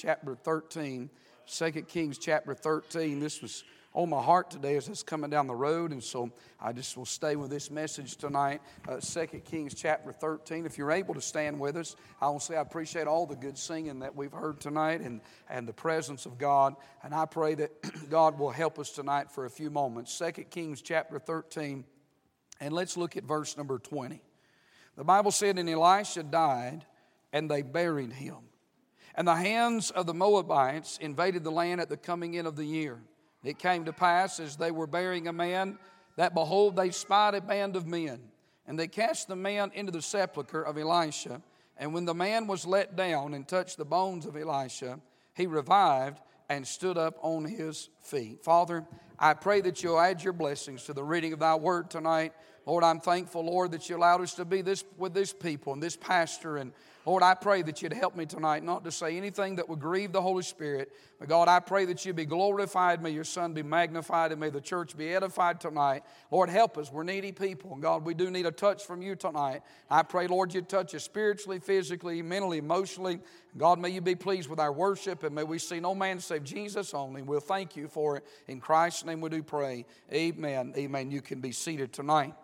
chapter 13. 2 Kings chapter 13. This was on my heart today as it's coming down the road, and so I just will stay with this message tonight. Uh, 2 Kings chapter 13. If you're able to stand with us, I will say I appreciate all the good singing that we've heard tonight and, and the presence of God, and I pray that God will help us tonight for a few moments. 2 Kings chapter 13, and let's look at verse number 20. The Bible said, And Elisha died, and they buried him. And the hands of the Moabites invaded the land at the coming in of the year. It came to pass as they were burying a man that behold, they spied a band of men. And they cast the man into the sepulchre of Elisha. And when the man was let down and touched the bones of Elisha, he revived and stood up on his feet. Father, I pray that you'll add your blessings to the reading of thy word tonight. Lord, I'm thankful, Lord, that you allowed us to be this with this people and this pastor and Lord, I pray that you'd help me tonight not to say anything that would grieve the Holy Spirit. But God, I pray that you be glorified. May your Son be magnified and may the church be edified tonight. Lord, help us. We're needy people. And God, we do need a touch from you tonight. I pray, Lord, you'd touch us spiritually, physically, mentally, emotionally. God, may you be pleased with our worship and may we see no man save Jesus only. We'll thank you for it. In Christ's name we do pray. Amen. Amen. You can be seated tonight.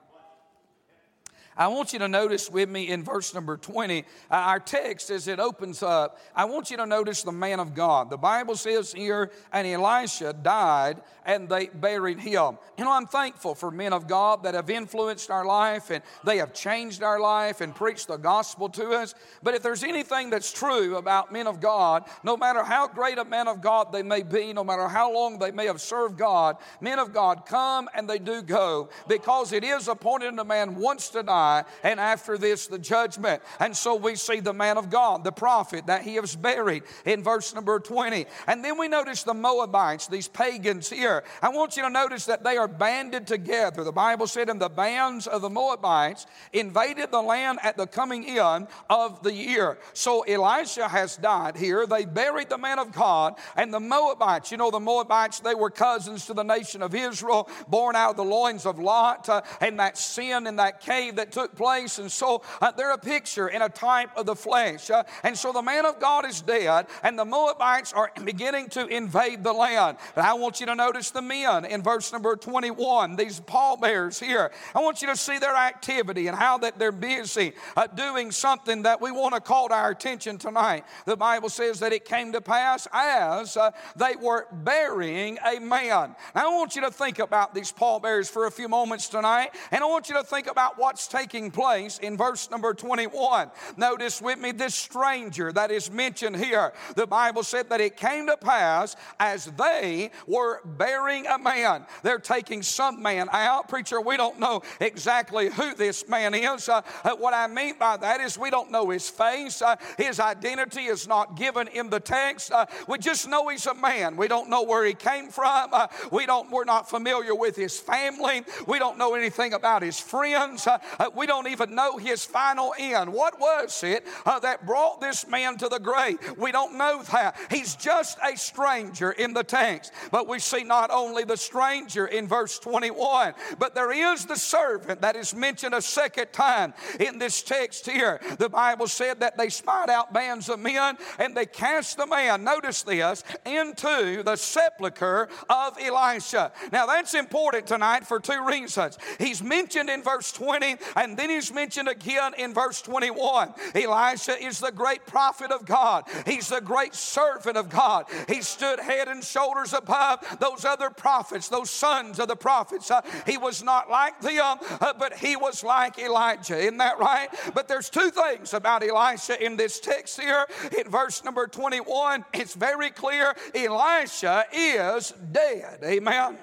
I want you to notice with me in verse number 20, uh, our text as it opens up, I want you to notice the man of God. The Bible says here, and Elisha died and they buried him. You know, I'm thankful for men of God that have influenced our life and they have changed our life and preached the gospel to us. But if there's anything that's true about men of God, no matter how great a man of God they may be, no matter how long they may have served God, men of God come and they do go because it is appointed a man once to die die, and after this, the judgment. And so we see the man of God, the prophet, that he was buried in verse number 20. And then we notice the Moabites, these pagans here. I want you to notice that they are banded together. The Bible said, and the bands of the Moabites invaded the land at the coming in of the year. So Elisha has died here. They buried the man of God, and the Moabites, you know, the Moabites, they were cousins to the nation of Israel, born out of the loins of Lot, uh, and that sin in that cave that took place. And so uh, they're a picture and a type of the flesh. Uh, and so the man of God is dead, and the Moabites are beginning to invade the land. But I want you to notice the men in verse number 21, these pallbearers here. I want you to see their activity and how that they're busy uh, doing something that we want to call to our attention tonight. The Bible says that it came to pass as uh, they were burying a man. Now, I want you to think about these pallbearers for a few moments tonight, and I want you to think about what's taking taking place in verse number 21. Notice with me this stranger that is mentioned here. The Bible said that it came to pass as they were bearing a man. They're taking some man out. Preacher, we don't know exactly who this man is. Uh, uh, what I mean by that is we don't know his face. Uh, his identity is not given in the text. Uh, we just know he's a man. We don't know where he came from. Uh, we don't, we're not familiar with his family. We don't know anything about his friends. Uh, we don't even know his final end. What was it uh, that brought this man to the grave? We don't know that. He's just a stranger in the text. But we see not only the stranger in verse 21, but there is the servant that is mentioned a second time in this text here. The Bible said that they spied out bands of men and they cast the man, notice this, into the sepulchre of Elisha. Now that's important tonight for two reasons. He's mentioned in verse 20 and then he's mentioned again in verse 21. Elisha is the great prophet of God, he's the great servant of God. He stood head and shoulders above those other prophets, those sons of the prophets. Uh, he was not like them, uh, but he was like Elijah. Isn't that right? But there's two things about Elisha in this text here. In verse number 21, it's very clear Elisha is dead. Amen.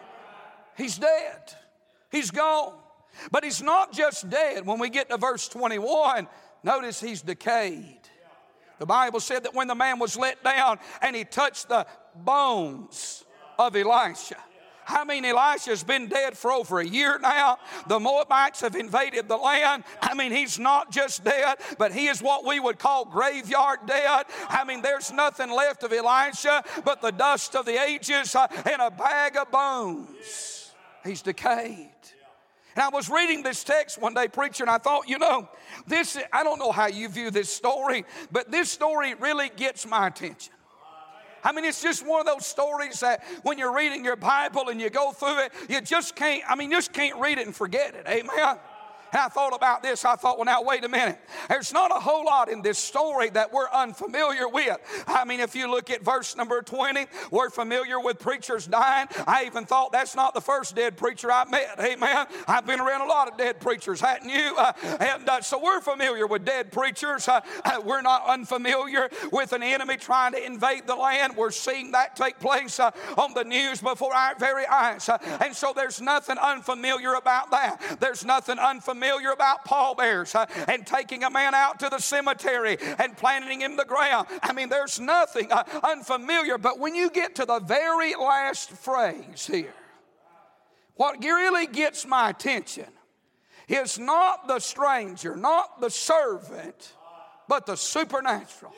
He's dead. He's gone. But he's not just dead. When we get to verse 21, notice he's decayed. The Bible said that when the man was let down and he touched the bones of Elisha. I mean, Elisha's been dead for over a year now. The Moabites have invaded the land. I mean, he's not just dead, but he is what we would call graveyard dead. I mean, there's nothing left of Elisha but the dust of the ages uh, and a bag of bones. He's decayed. And I was reading this text one day, preacher, and I thought, you know, this, I don't know how you view this story, but this story really gets my attention. I mean, it's just one of those stories that when you're reading your Bible and you go through it, you just can't, I mean, you just can't read it and forget it. Amen. I thought about this. I thought, well, now, wait a minute. There's not a whole lot in this story that we're unfamiliar with. I mean, if you look at verse number 20, we're familiar with preachers dying. I even thought that's not the first dead preacher I met. Amen. I've been around a lot of dead preachers, hadn't you? Uh, and uh, so we're familiar with dead preachers. Uh, uh we're not unfamiliar with an enemy trying to invade the land. We're seeing that take place uh, on the news before our very eyes. Uh, and so there's nothing unfamiliar about that. There's nothing unfamiliar familiar about pallbearers uh, and taking a man out to the cemetery and planting him in the ground. I mean, there's nothing uh, unfamiliar, but when you get to the very last phrase here, what really gets my attention is not the stranger, not the servant, but the supernatural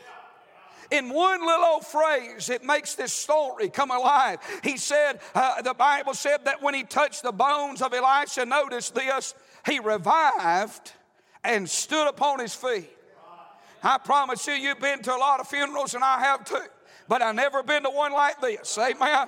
in one little old phrase, it makes this story come alive. He said, uh, the Bible said that when he touched the bones of Elisha, notice this, he revived and stood upon his feet. I promise you, you've been to a lot of funerals, and I have too, but I've never been to one like this. Amen.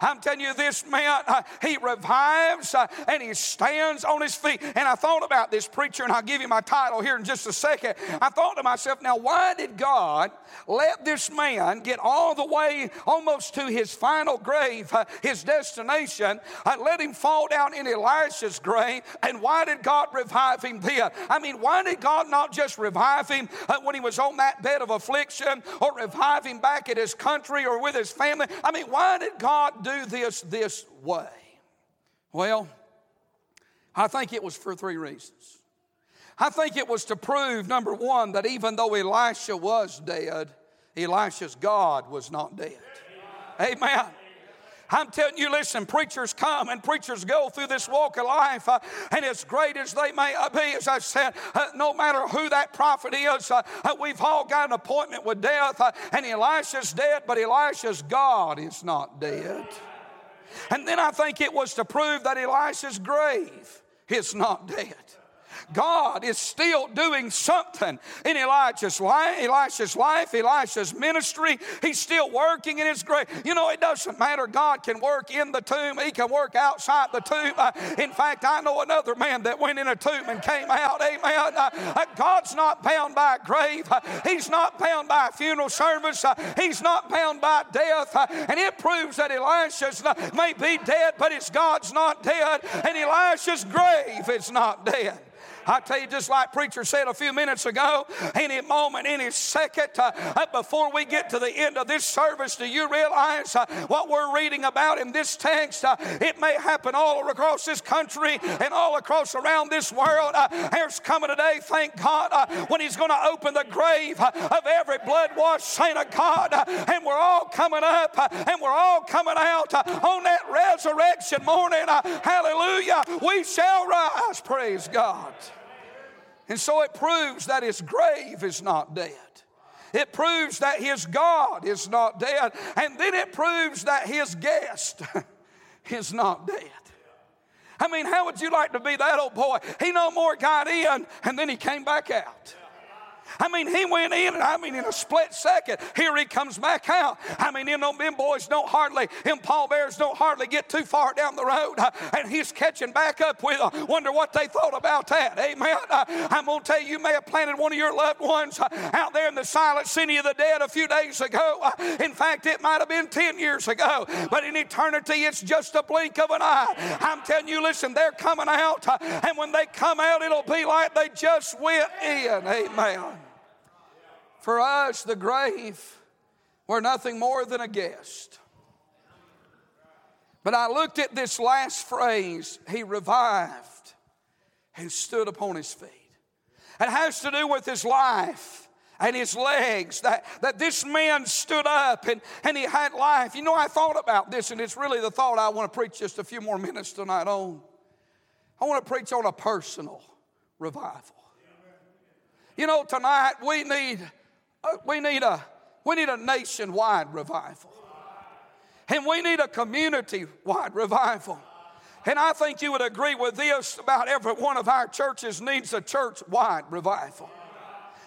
I'm telling you, this man, uh, he revives uh, and he stands on his feet. And I thought about this preacher, and I'll give you my title here in just a second. I thought to myself, now, why did God let this man get all the way almost to his final grave, uh, his destination, uh, let him fall down in Elisha's grave? And why did God revive him then? I mean, why did God not just revive him uh, when he was on that bed of affliction or revive him back at his country or with his family? I mean, why did God do this this way? Well, I think it was for three reasons. I think it was to prove, number one, that even though Elisha was dead, Elisha's God was not dead. Amen. I'm telling you, listen, preachers come and preachers go through this walk of life, uh, and as great as they may be, as I said, uh, no matter who that prophet is, uh, uh we've all got an appointment with death, uh, and Elisha's dead, but Elisha's God is not dead. And then I think it was to prove that Elisha's grave is not dead. God is still doing something in Elijah's life, Elisha's life, Elisha's ministry. He's still working in his grave. You know, it doesn't matter. God can work in the tomb, He can work outside the tomb. Uh, in fact, I know another man that went in a tomb and came out. Amen. Uh, uh, God's not bound by a grave, uh, He's not bound by a funeral service, uh, He's not bound by death. Uh, and it proves that Elisha's may be dead, but it's God's not dead, and Elisha's grave is not dead. I tell you, just like preacher said a few minutes ago, any moment, any second, uh, uh, before we get to the end of this service, do you realize uh, what we're reading about in this text? Uh, it may happen all across this country and all across around this world. Uh, there's coming a day, thank God, uh, when He's going to open the grave of every blood washed saint of God, and we're all coming up and we're all coming out on that resurrection morning. hallelujah. We shall rise. Praise God. And so it proves that his grave is not dead. It proves that his God is not dead. And then it proves that his guest is not dead. I mean, how would you like to be that old boy? He no more got in and then he came back out. I mean, he went in, and I mean, in a split second, here he comes back out. I mean, you know, them boys don't hardly, them pallbearers don't hardly get too far down the road, uh, and he's catching back up with them. Uh, wonder what they thought about that. Amen. Uh, I'm going to tell you, you may have planted one of your loved ones uh, out there in the silent city of the dead a few days ago. Uh, in fact, it might have been 10 years ago, but in eternity, it's just a blink of an eye. I'm telling you, listen, they're coming out, uh, and when they come out, it'll be like they just went in. Amen. For us, the grave were nothing more than a guest. But I looked at this last phrase, he revived and stood upon his feet. It has to do with his life and his legs, that, that this man stood up and, and he had life. You know, I thought about this, and it's really the thought I want to preach just a few more minutes tonight on. I want to preach on a personal revival. You know, tonight we need Oh, we need a, we need a nationwide revival. And we need a community wide revival. And I think you would agree with this about every one of our churches needs a church wide revival.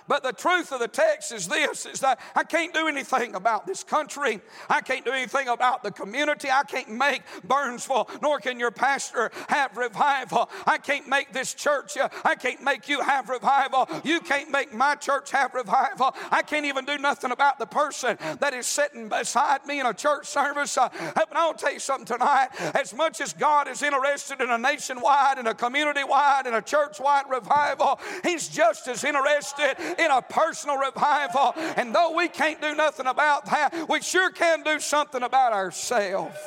But the truth of the text is this is that I can't do anything about this country. I can't do anything about the community. I can't make Burnsville, nor can your pastor have revival. I can't make this church, uh, I can't make you have revival. You can't make my church have revival. I can't even do nothing about the person that is sitting beside me in a church service. Uh, but I'll tell you something tonight. As much as God is interested in a nationwide and a community wide and a church wide revival, He's just as interested in a personal revival. And though we can't do nothing about that, we sure can do something about ourselves.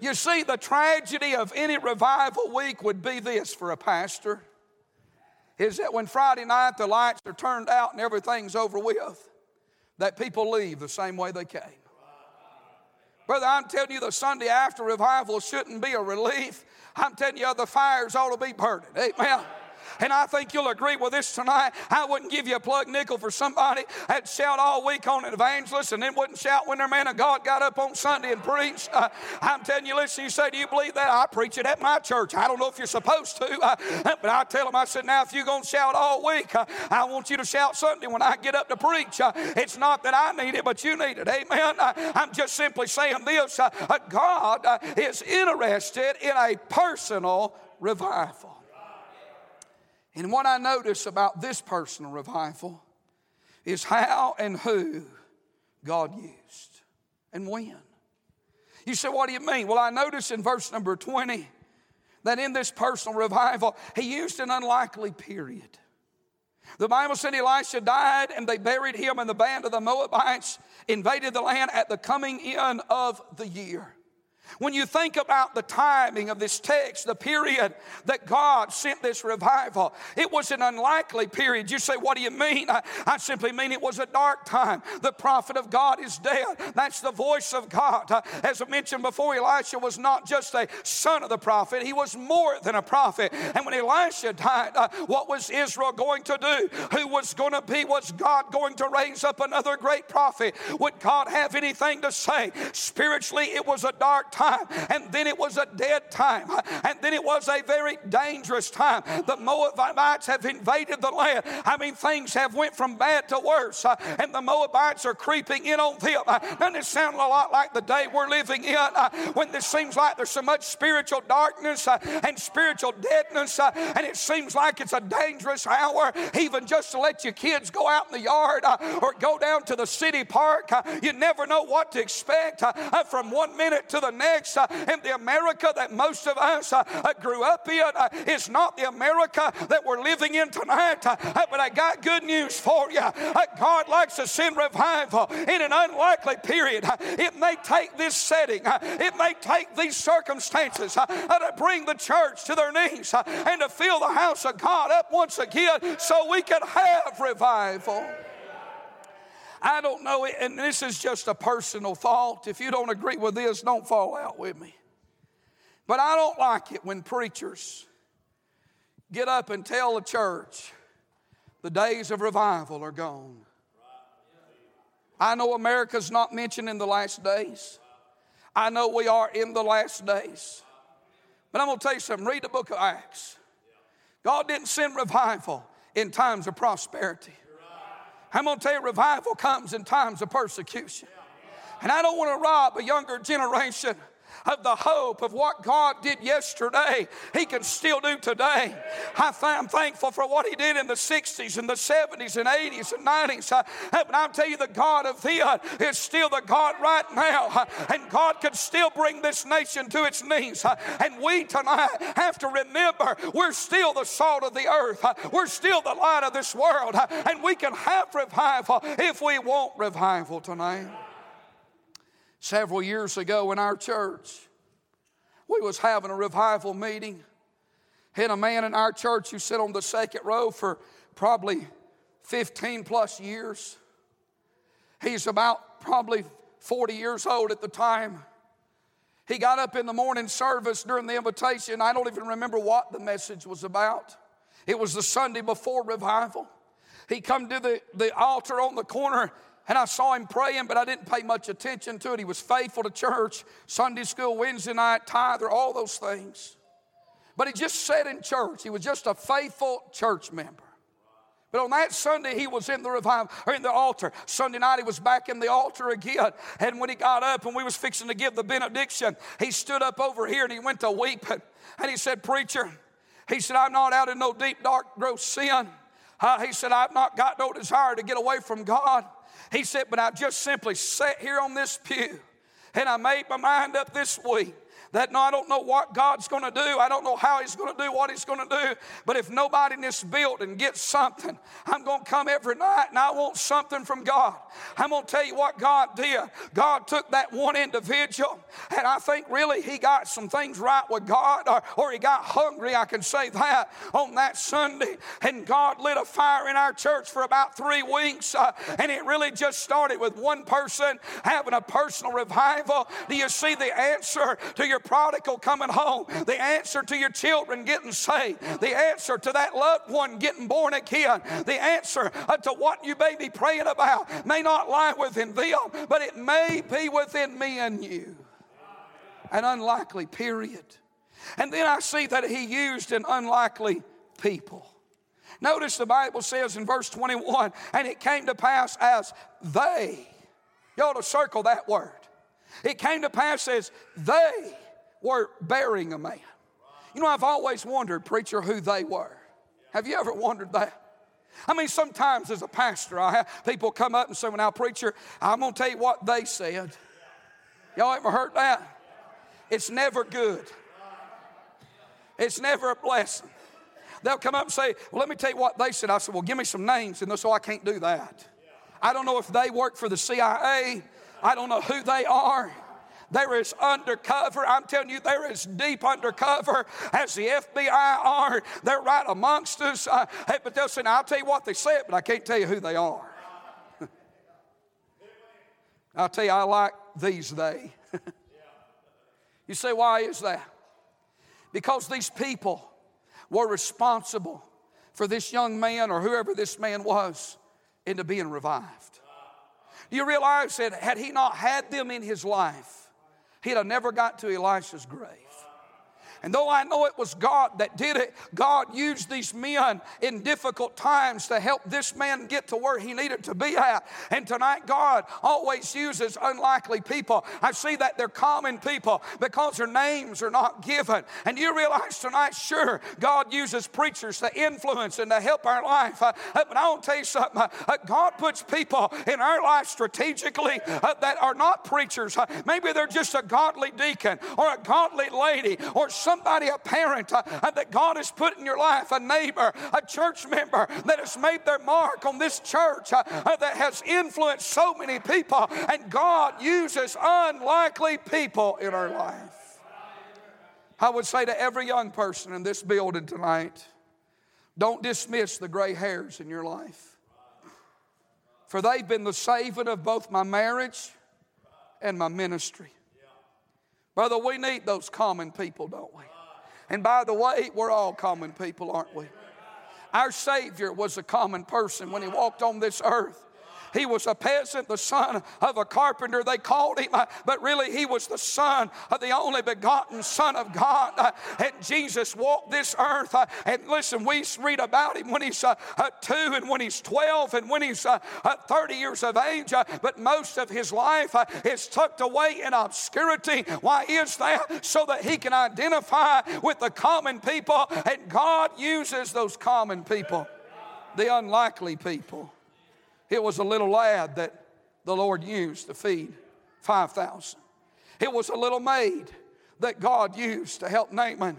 You see, the tragedy of any revival week would be this for a pastor is that when Friday night the lights are turned out and everything's over with, that people leave the same way they came. Brother, I'm telling you, the Sunday after revival shouldn't be a relief. I'm telling you, the fires ought to be burning. Amen. And I think you'll agree with this tonight. I wouldn't give you a plug nickel for somebody that shout all week on an evangelist and then wouldn't shout when their man of God got up on Sunday and preached. Uh, I'm telling you, listen, you say, Do you believe that? I preach it at my church. I don't know if you're supposed to, uh, but I tell them, I said, Now, if you're going to shout all week, uh, I want you to shout Sunday when I get up to preach. Uh, it's not that I need it, but you need it. Amen. Uh, I'm just simply saying this uh, God is interested in a personal revival. And what I notice about this personal revival is how and who God used and when. You say, what do you mean? Well, I notice in verse number 20 that in this personal revival, he used an unlikely period. The Bible said Elisha died and they buried him, and the band of the Moabites invaded the land at the coming in of the year. When you think about the timing of this text, the period that God sent this revival, it was an unlikely period. You say, What do you mean? I, I simply mean it was a dark time. The prophet of God is dead. That's the voice of God. Uh, as I mentioned before, Elisha was not just a son of the prophet, he was more than a prophet. And when Elisha died, uh, what was Israel going to do? Who was going to be? Was God going to raise up another great prophet? Would God have anything to say? Spiritually, it was a dark time time, and then it was a dead time, and then it was a very dangerous time. The Moabites have invaded the land. I mean, things have went from bad to worse, uh, and the Moabites are creeping in on them. Uh, doesn't it sound a lot like the day we're living in uh, when this seems like there's so much spiritual darkness and spiritual deadness, and it seems like it's a dangerous hour, even just to let your kids go out in the yard or go down to the city park. You never know what to expect from one minute to the next next. Uh, and the America that most of us uh, uh, grew up in uh, is not the America that we're living in tonight. Uh, uh, but I got good news for you. God likes to send revival in an unlikely period. It may take this setting, it may take these circumstances to bring the church to their knees and to fill the house of God up once again so we can have revival. I don't know, and this is just a personal thought. If you don't agree with this, don't fall out with me. But I don't like it when preachers get up and tell the church the days of revival are gone. I know America's not mentioned in the last days. I know we are in the last days. But I'm going to tell you something read the book of Acts. God didn't send revival in times of prosperity. I'm going to tell you, revival comes in times of persecution. And I don't want to rob a younger generation of the hope of what God did yesterday, He can still do today. I'm thankful for what He did in the 60s and the 70s and 80s and 90s. Uh, but I'll tell you, the God of then is still the God right now. Uh, and God can still bring this nation to its knees. Uh, and we tonight have to remember we're still the salt of the earth, we're still the light of this world. And we can have revival if we want revival tonight. Several years ago in our church, we was having a revival meeting. Had a man in our church who sat on the second row for probably 15 plus years. He's about probably 40 years old at the time. He got up in the morning service during the invitation. I don't even remember what the message was about. It was the Sunday before revival. He come to the, the altar on the corner and I saw him praying, but I didn't pay much attention to it. He was faithful to church, Sunday school, Wednesday night, tither, all those things. But he just sat in church. He was just a faithful church member. But on that Sunday, he was in the revival or in the altar. Sunday night, he was back in the altar again. And when he got up and we was fixing to give the benediction, he stood up over here and he went to weeping. And he said, Preacher, he said, I'm not out in no deep, dark, gross sin. Uh, he said, I've not got no desire to get away from God. He said, but I just simply sat here on this pew and I made my mind up this week that no, I don't know what God's going to do. I don't know how He's going to do what He's going to do. But if nobody in this building gets something, I'm going to come every night and I want something from God. I'm going to tell you what God did. God took that one individual, and I think really He got some things right with God, or, or He got hungry, I can say that, on that Sunday. And God lit a fire in our church for about three weeks, uh, and it really just started with one person having a personal revival. Do you see the answer to your your prodigal coming home, the answer to your children getting saved, the answer to that loved one getting born again, the answer uh, to what you may be praying about may not lie within them, but it may be within me and you. An unlikely period. And then I see that he used an unlikely people. Notice the Bible says in verse 21 and it came to pass as they, you ought to circle that word. It came to pass as they were burying a man. You know, I've always wondered, preacher, who they were. Have you ever wondered that? I mean, sometimes as a pastor, I have people come up and say, Well, now, preacher, I'm going to tell you what they said. Y'all ever heard that? It's never good, it's never a blessing. They'll come up and say, Well, let me tell you what they said. I said, Well, give me some names. And they'll say, I can't do that. I don't know if they work for the CIA, I don't know who they are. There is undercover. I'm telling you, there is deep undercover as the FBI are. They're right amongst us. Uh, hey, but they'll say, I'll tell you what they said, but I can't tell you who they are. I'll tell you, I like these they. you say, why is that? Because these people were responsible for this young man or whoever this man was into being revived. Do you realize that had he not had them in his life, he'd have never got to Elisha's grave. And though I know it was God that did it, God used these men in difficult times to help this man get to where he needed to be at. And tonight, God always uses unlikely people. I see that they're common people because their names are not given. And you realize tonight, sure, God uses preachers to influence and to help our life. Uh, but I want to tell you something uh, God puts people in our life strategically uh, that are not preachers. Uh, maybe they're just a godly deacon or a godly lady or somebody, a parent uh, uh, that God has put in your life, a neighbor, a church member that has made their mark on this church, uh, uh, that has influenced so many people. And God uses unlikely people in our life. I would say to every young person in this building tonight don't dismiss the gray hairs in your life. For they've been the saving of both my marriage and my ministry. Brother, we need those common people, don't we? And by the way, we're all common people, aren't we? Our Savior was a common person when He walked on this earth. He was a peasant, the son of a carpenter, they called him, uh, but really he was the son of the only begotten Son of God. Uh, and Jesus walked this earth. Uh, and listen, we read about him when he's two and when he's 12 and when he's 30 years of age, but most of his life is tucked away in obscurity. Why is that? So that he can identify with the common people, and God uses those common people, the unlikely people. It was a little lad that the Lord used to feed 5,000. It was a little maid that God used to help Naaman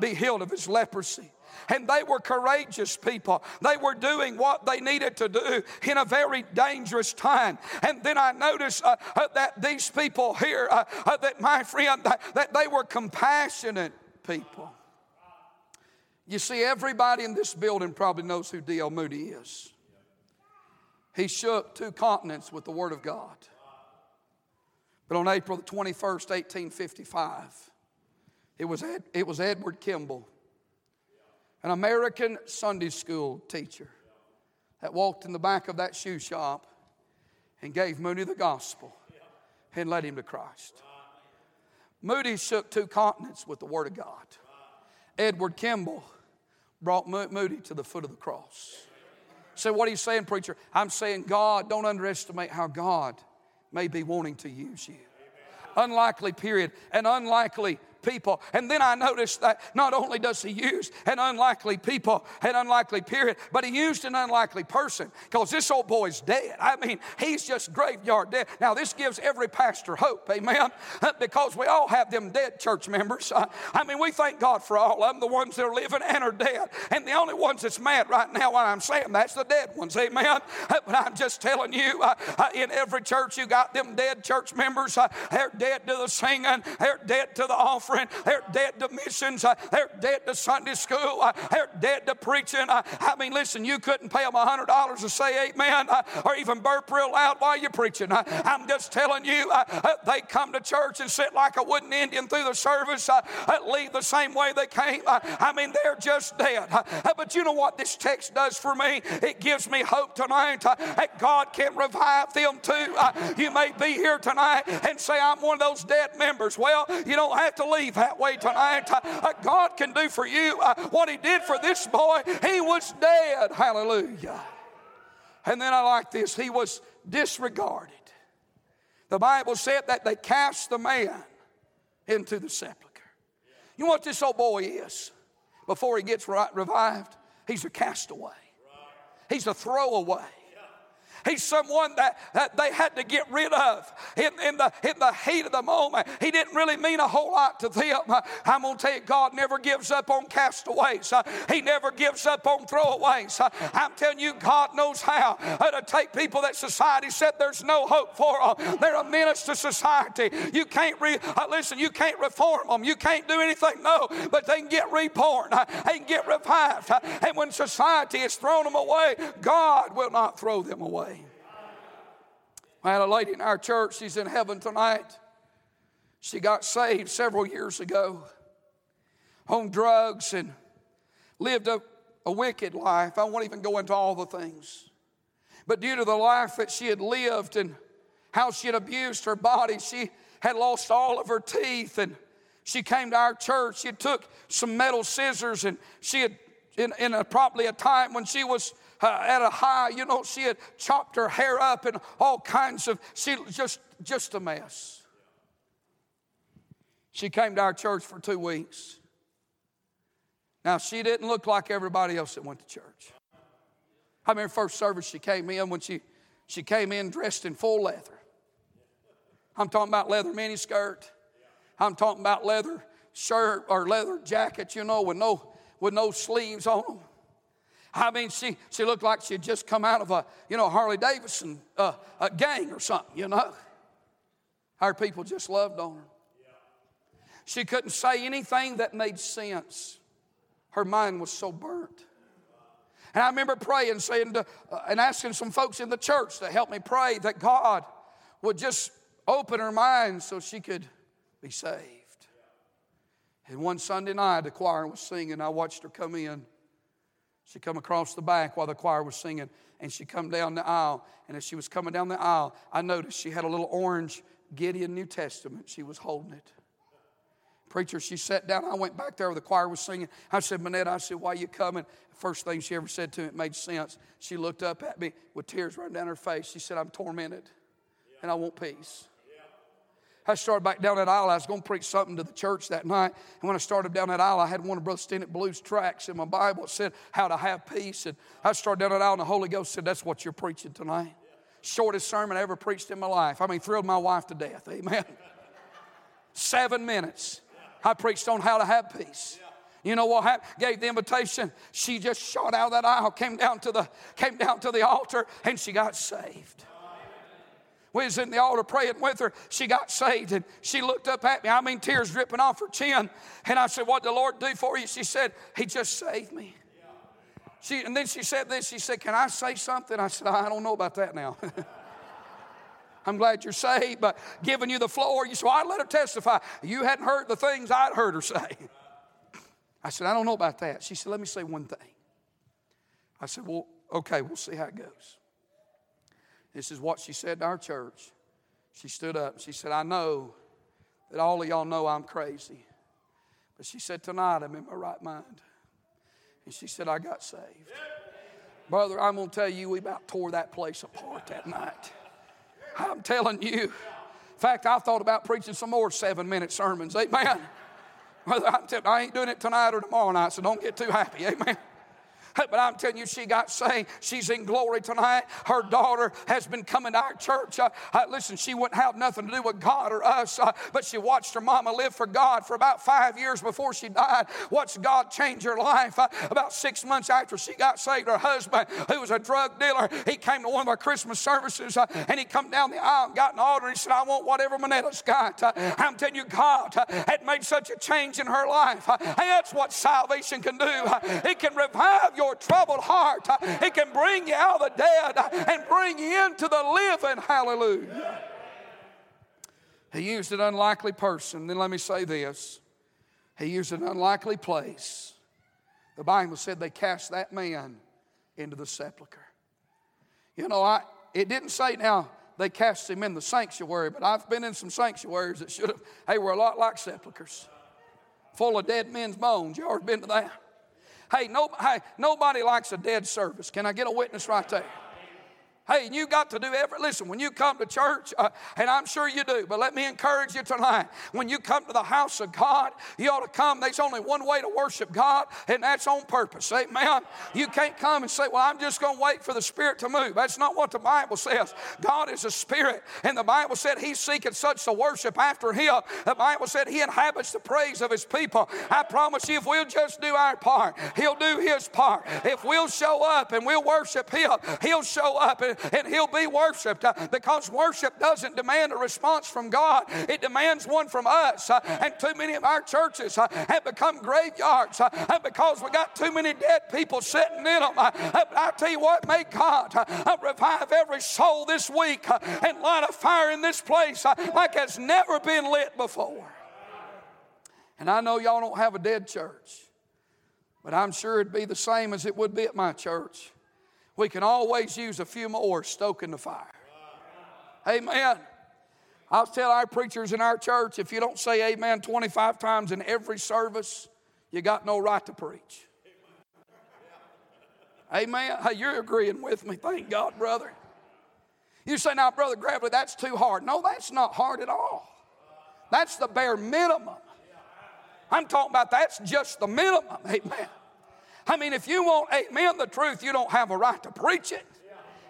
be healed of his leprosy. And they were courageous people. They were doing what they needed to do in a very dangerous time. And then I noticed uh, uh, that these people here, uh, uh that my friend, that, that they were compassionate people. You see, everybody in this building probably knows who D.L. Moody is. He shook two continents with the Word of God. But on April the 21st, 1855, it was, Ed, it was Edward Kimball, an American Sunday school teacher, that walked in the back of that shoe shop and gave Moody the gospel and led him to Christ. Moody shook two continents with the Word of God. Edward Kimball brought Moody to the foot of the cross. So, what are you saying, preacher? I'm saying, God, don't underestimate how God may be wanting to use you. Unlikely period. An unlikely people. And then I noticed that not only does he use an unlikely people, an unlikely period, but he used an unlikely person because this old boy's dead. I mean, he's just graveyard dead. Now, this gives every pastor hope, amen, because we all have them dead church members. I mean, we thank God for all of them, the ones that are living and are dead. And the only ones that's mad right now when I'm saying that's the dead ones, amen. But I'm just telling you, in every church, you got them dead church members. They're dead to the singing, they're dead to the offering They're dead to missions. Uh, they're dead to Sunday school. Uh, they're dead to preaching. Uh, I mean, listen, you couldn't pay them $100 to say amen uh, or even burp real loud while you're preaching. Uh, I'm just telling you, uh, they come to church and sit like a wooden Indian through the service, leave the same way they came. I mean, they're just dead. But you know what this text does for me? It gives me hope tonight that God can revive them too. You may be here tonight and say, I'm one of those dead members. Well, you don't have to leave believe that way tonight. Uh, God can do for you uh, what He did for this boy. He was dead. Hallelujah. And then I like this. He was disregarded. The Bible said that they cast the man into the sepulchre. You know what this old boy is before he gets revived? He's a castaway, he's a throwaway. He's someone that, that they had to get rid of in, in, the, in the heat of the moment. He didn't really mean a whole lot to them. I'm going to tell you, God never gives up on castaways, He never gives up on throwaways. I'm telling you, God knows how to take people that society said there's no hope for them. They're a menace to society. You can't re, uh, listen, you can't reform them. You can't do anything, no, but they can get reborn. They can get revived. And when society has thrown them away, God will not throw them away. I had a lady in our church, she's in heaven tonight. She got saved several years ago on drugs and lived a, a wicked life. I won't even go into all the things. But due to the life that she had lived and how she had abused her body, she had lost all of her teeth and she came to our church. She took some metal scissors and she had, in, in a, probably a time when she was uh, at a high, you know, she had chopped her hair up and all kinds of, she just, just a mess. She came to our church for two weeks. Now, she didn't look like everybody else that went to church. I remember first service she came in when she, she came in dressed in full leather. I'm talking about leather miniskirt. I'm talking about leather shirt or leather jacket, you know, with no, with no sleeves on them. I mean, she, she looked like she had just come out of a, you know, Harley Davidson uh, gang or something, you know. Our people just loved on her. She couldn't say anything that made sense. Her mind was so burnt. And I remember praying, saying to, uh, and asking some folks in the church to help me pray that God would just open her mind so she could be saved. And one Sunday night, the choir was singing. I watched her come in. She come across the back while the choir was singing, and she come down the aisle. And as she was coming down the aisle, I noticed she had a little orange Gideon New Testament. She was holding it. Preacher, she sat down. I went back there where the choir was singing. I said, Manette, I said, why you coming? First thing she ever said to me, it made sense. She looked up at me with tears running down her face. She said, I'm tormented and I want peace. I started back down that aisle. I was going to preach something to the church that night. And when I started down that aisle, I had one of Brother Stennett Blue's tracks in my Bible. It said, How to Have Peace. And I started down that aisle, and the Holy Ghost said, That's what you're preaching tonight. Shortest sermon I ever preached in my life. I mean, thrilled my wife to death. Amen. Seven minutes. I preached on how to have peace. You know what happened? Gave the invitation. She just shot out of that aisle, came down to the, came down to the altar, and she got saved we was in the altar praying with her. She got saved and she looked up at me. I mean, tears dripping off her chin. And I said, What did the Lord do for you? She said, He just saved me. She, and then she said this. She said, Can I say something? I said, I don't know about that now. I'm glad you're saved, but giving you the floor. You said, well, I let her testify. You hadn't heard the things I'd heard her say. I said, I don't know about that. She said, Let me say one thing. I said, Well, okay, we'll see how it goes. This is what she said to our church. She stood up. And she said, I know that all of y'all know I'm crazy. But she said, Tonight I'm in my right mind. And she said, I got saved. Brother, I'm going to tell you, we about tore that place apart that night. I'm telling you. In fact, I thought about preaching some more seven minute sermons. Amen. Brother, I'm ain't doing it tonight or tomorrow night, so don't get too happy. Amen. But I'm telling you, she got saved. She's in glory tonight. Her daughter has been coming to our church. Uh, uh, listen, she wouldn't have nothing to do with God or us, uh, but she watched her mama live for God for about five years before she died. Watched God change her life. Uh, about six months after she got saved, her husband, who was a drug dealer, he came to one of our Christmas services uh, and he come down the aisle and got an altar and he said, I want whatever Manetta's got. Uh, I'm telling you, God had made such a change in her life. and that's what salvation can do. it can revive your your troubled heart. It can bring you out of the dead and bring you into the living. Hallelujah. He used an unlikely person. Then let me say this He used an unlikely place. The Bible said they cast that man into the sepulchre. You know, I, it didn't say now they cast him in the sanctuary, but I've been in some sanctuaries that should have, they were a lot like sepulchres, full of dead men's bones. You ever been to that? Hey, no, hey, nobody likes a dead service. Can I get a witness right there? Hey, you got to do every, listen, when you come to church, uh, and I'm sure you do, but let me encourage you tonight. When you come to the house of God, you ought to come. There's only one way to worship God, and that's on purpose. Amen. You can't come and say, Well, I'm just going to wait for the Spirit to move. That's not what the Bible says. God is a Spirit, and the Bible said He's seeking such to worship after Him. The Bible said He inhabits the praise of His people. I promise you, if we'll just do our part, He'll do His part. If we'll show up and we'll worship Him, He'll show up. And and he'll be worshiped uh, because worship doesn't demand a response from God, it demands one from us. Uh, and too many of our churches uh, have become graveyards because we got too many dead people sitting in them. I tell you what, may God revive every soul this week and light a fire in this place like it's never been lit before. And I know y'all don't have a dead church, but I'm sure it'd be the same as it would be at my church we can always use a few more stoking the fire. Amen. I'll tell our preachers in our church if you don't say amen 25 times in every service, you got no right to preach. Amen. Hey, you're agreeing with me. Thank God, brother. You say, now, Brother Gravely, that's too hard. No, that's not hard at all. That's the bare minimum. I'm talking about that's just the minimum. Amen. I mean, if you want amen the truth, you don't have a right to preach it.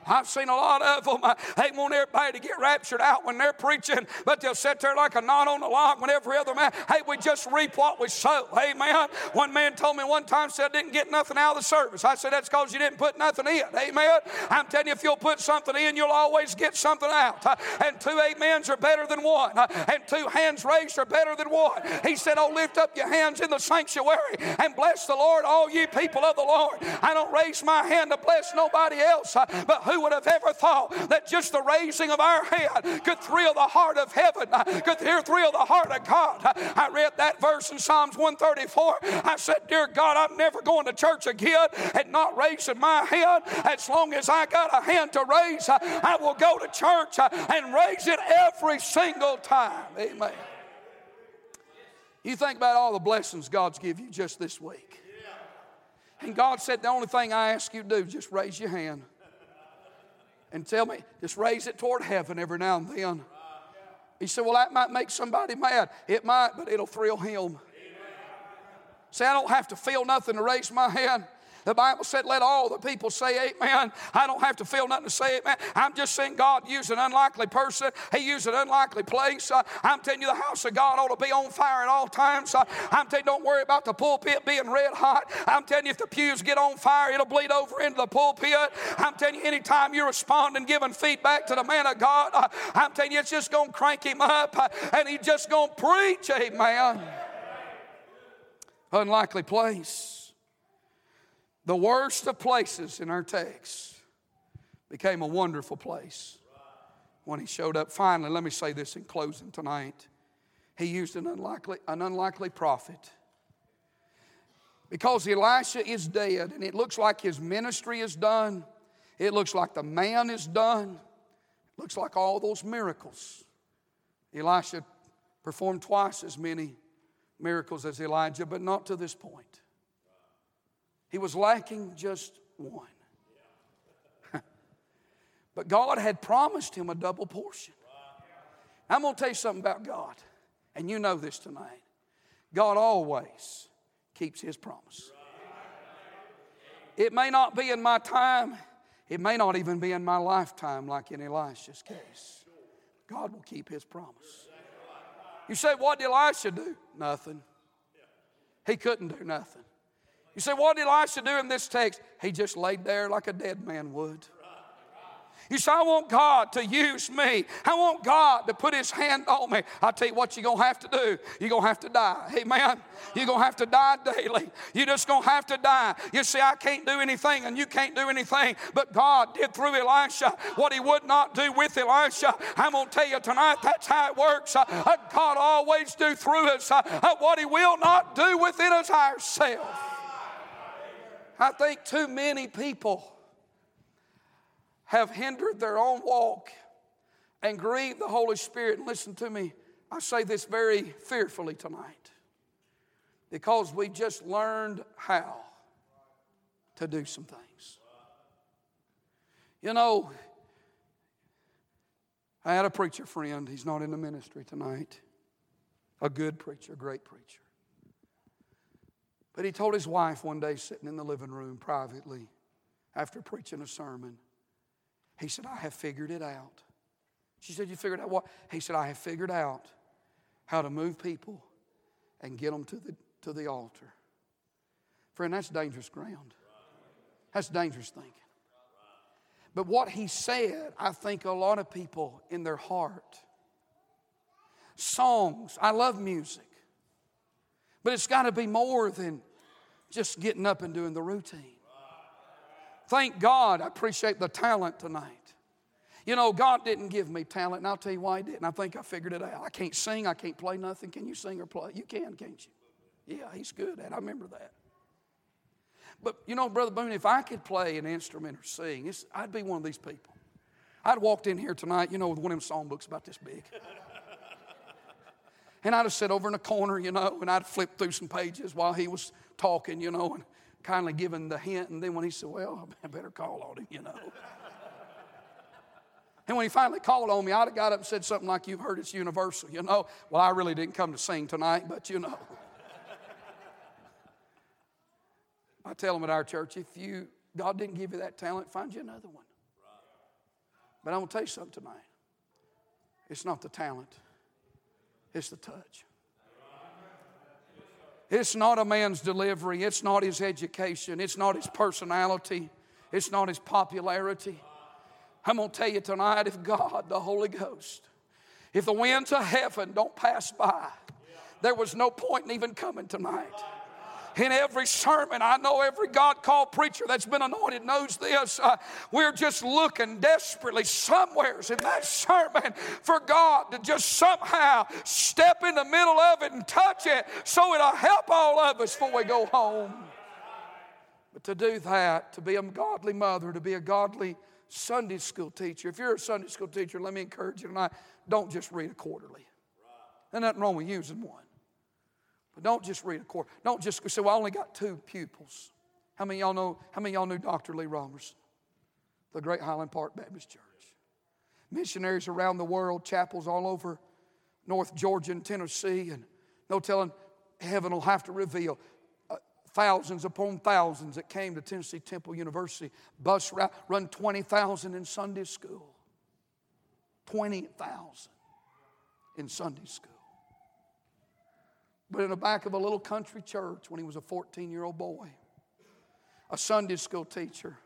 I've seen a lot of them. They want everybody to get raptured out when they're preaching, but they'll sit there like a knot on the log when every other man, hey, we just reap what we sow. Amen. One man told me one time, said, I didn't get nothing out of the service. I said, that's because you didn't put nothing in. Amen. I'm telling you, if you'll put something in, you'll always get something out. Uh, and two amens are better than one. Uh, and two hands raised are better than one. He said, Oh, lift up your hands in the sanctuary and bless the Lord, all ye people of the Lord. I don't raise my hand to bless nobody else, uh, but who who would have ever thought that just the raising of our hand could thrill the heart of heaven, could thrill the heart of God? I read that verse in Psalms 134. I said, Dear God, I'm never going to church again and not raising my hand. As long as I got a hand to raise, I will go to church and raise it every single time. Amen. You think about all the blessings God's give you just this week. And God said, The only thing I ask you to do is just raise your hand and tell me, just raise it toward heaven every now and then. He said, Well, that might make somebody mad. It might, but it'll thrill him. Say, I don't have to feel nothing to raise my hand. The Bible said, let all the people say amen. I don't have to feel nothing to say amen. I'm just saying God used an unlikely person. He used an unlikely place. Uh, I'm telling you, the house of God ought to be on fire at all times. Uh, I'm telling you, don't worry about the pulpit being red hot. I'm telling you, if the pews get on fire, it'll bleed over into the pulpit. I'm telling you, anytime you respond and giving feedback to the man of God, uh, I'm telling you, it's just going to crank him up uh, and he's just going to preach. Amen. Unlikely place the worst of places in our text became a wonderful place when he showed up. Finally, let me say this in closing tonight. He used an unlikely, an unlikely prophet. Because Elisha is dead and it looks like his ministry is done, it looks like the man is done, it looks like all those miracles. Elisha performed twice as many miracles as Elijah, but not to this point. He was lacking just one. But God had promised him a double portion. I'm going to tell you something about God, and you know this tonight. God always keeps his promise. It may not be in my time, it may not even be in my lifetime, like in Elisha's case. God will keep his promise. You say, What did Elisha do? Nothing. He couldn't do nothing. You say, What did Elisha do in this text? He just laid there like a dead man would. You say, I want God to use me. I want God to put His hand on me. i tell you what you're going to have to do. You're going to have to die. Amen. You're going to have to die daily. You're just going to have to die. You see, I can't do anything and you can't do anything, but God did through Elisha what He would not do with Elisha. I'm going to tell you tonight that's how it works. Uh, God always do through us uh, uh, what He will not do within us ourselves. I think too many people have hindered their own walk and grieved the Holy Spirit. And listen to me, I say this very fearfully tonight because we just learned how to do some things. You know, I had a preacher friend, he's not in the ministry tonight, a good preacher, a great preacher. But he told his wife one day, sitting in the living room privately after preaching a sermon, he said, I have figured it out. She said, You figured out what? He said, I have figured out how to move people and get them to the, to the altar. Friend, that's dangerous ground. That's dangerous thinking. But what he said, I think a lot of people in their heart, songs, I love music, but it's got to be more than just getting up and doing the routine. Thank God I appreciate the talent tonight. You know, God didn't give me talent, and I'll tell you why He didn't. I think I figured it out. I can't sing, I can't play nothing. Can you sing or play? You can, can't you? Yeah, He's good at it. I remember that. But you know, Brother Boone, if I could play an instrument or sing, I'd be one of these people. I'd walked in here tonight, you know, with one of them songbooks about this big. And I'd have sat over in a corner, you know, and I'd flip through some pages while he was talking, you know, and kindly given the hint. And then when he said, Well, I better call on him, you know. and when he finally called on me, I'd have got up and said something like, You've heard it's universal, you know. Well, I really didn't come to sing tonight, but you know. I tell them at our church, if you God didn't give you that talent, find you another one. But I'm gonna tell you something tonight. It's not the talent, it's the touch. It's not a man's delivery. It's not his education. It's not his personality. It's not his popularity. I'm going to tell you tonight if God, the Holy Ghost, if the winds of heaven don't pass by, there was no point in even coming tonight in every sermon. I know every God called preacher that's been anointed knows this. Uh, we're just looking desperately somewheres in that sermon for God to just somehow step in the middle of it and touch it so it'll help all of us before we go home. But to do that, to be a godly mother, to be a godly Sunday school teacher, if you're a Sunday school teacher, let me encourage you tonight don't just read a quarterly. There's nothing wrong with using one. But don't just read a course. Don't just say, well, I only got two pupils. How many y'all know, how many y'all knew Dr. Lee Roberson? The great Highland Park Baptist Church. Missionaries around the world, chapels all over North Georgia and Tennessee, and no telling heaven will have to reveal uh, thousands upon thousands that came to Tennessee Temple University. Bus route, run 20,000 in Sunday school. 20,000 in Sunday school but in the back of a little country church when he was a 14 year old boy. A Sunday school teacher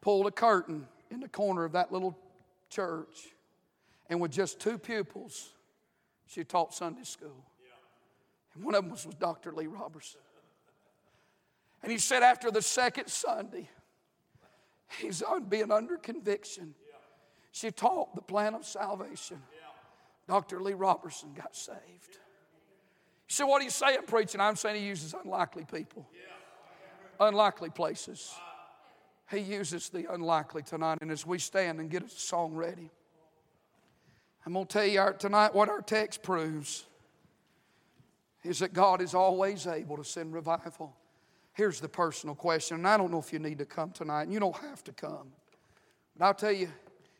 pulled a curtain in the corner of that little church, and with just two pupils, she taught Sunday school. And one of them was, was Dr. Lee Roberson. And he said after the second Sunday, he's on being under conviction. She taught the plan of salvation. Dr. Lee Roberson got saved. Say, what you saying, preaching? I'm saying he uses unlikely people, unlikely places. He uses the unlikely tonight. And as we stand and get a song ready, I'm going to tell you our, tonight what our text proves is that God is always able to send revival. Here's the personal question, and I don't know if you need to come tonight, and you don't have to come. But I'll tell you,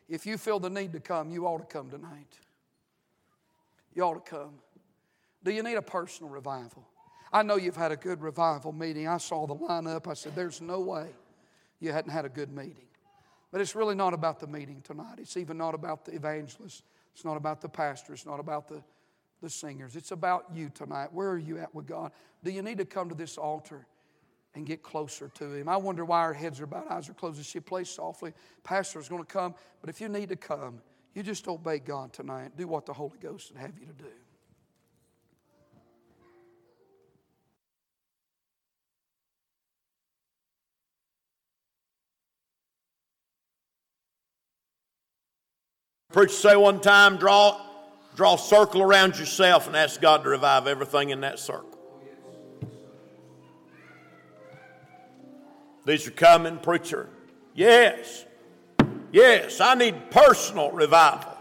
if you feel the need to come, you ought to come tonight. You ought to come. Do you need a personal revival? I know you've had a good revival meeting. I saw the lineup. I said, There's no way you hadn't had a good meeting. But it's really not about the meeting tonight. It's even not about the evangelist. It's not about the pastor. It's not about the, the singers. It's about you tonight. Where are you at with God? Do you need to come to this altar and get closer to Him? I wonder why our heads are bowed, eyes are closed, as she plays softly. Pastor is going to come. But if you need to come, you just obey God tonight. Do what the Holy Ghost would have you to do. Preacher say one time, draw, draw a circle around yourself and ask God to revive everything in that circle. These are coming, preacher. Yes. Yes, I need personal revival.